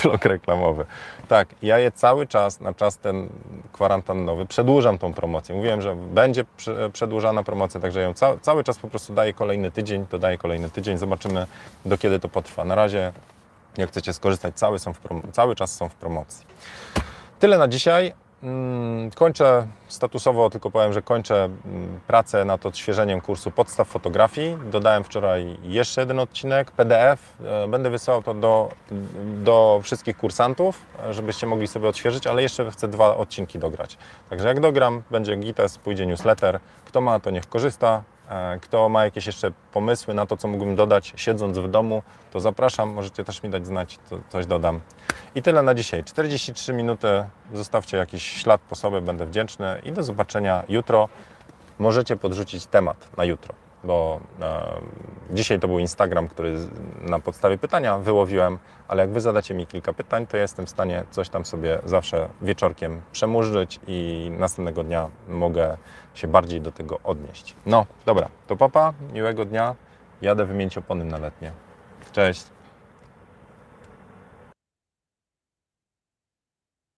Vlog reklamowy. Tak, ja je cały czas, na czas ten kwarantannowy, przedłużam tą promocję. Mówiłem, że będzie przedłużana promocja, także ją ca cały czas po prostu daję kolejny tydzień, to daję kolejny tydzień, zobaczymy do kiedy to potrwa. Na razie, jak chcecie skorzystać, cały, są cały czas są w promocji. Tyle na dzisiaj. Mm, kończę statusowo, tylko powiem, że kończę mm, pracę nad odświeżeniem kursu podstaw fotografii. Dodałem wczoraj jeszcze jeden odcinek PDF. E, będę wysyłał to do, do wszystkich kursantów, żebyście mogli sobie odświeżyć, ale jeszcze chcę dwa odcinki dograć. Także jak dogram, będzie GITES, pójdzie newsletter. Kto ma, to niech korzysta. E, kto ma jakieś jeszcze pomysły na to, co mógłbym dodać siedząc w domu, to zapraszam. Możecie też mi dać znać, to coś dodam. I tyle na dzisiaj. 43 minuty. Zostawcie jakiś ślad po sobie, będę wdzięczny. I do zobaczenia jutro. Możecie podrzucić temat na jutro, bo e, dzisiaj to był Instagram, który na podstawie pytania wyłowiłem, ale jak Wy zadacie mi kilka pytań, to jestem w stanie coś tam sobie zawsze wieczorkiem przemurzyć i następnego dnia mogę się bardziej do tego odnieść. No, dobra, to papa, miłego dnia. Jadę wymienić opony na letnie. Cześć.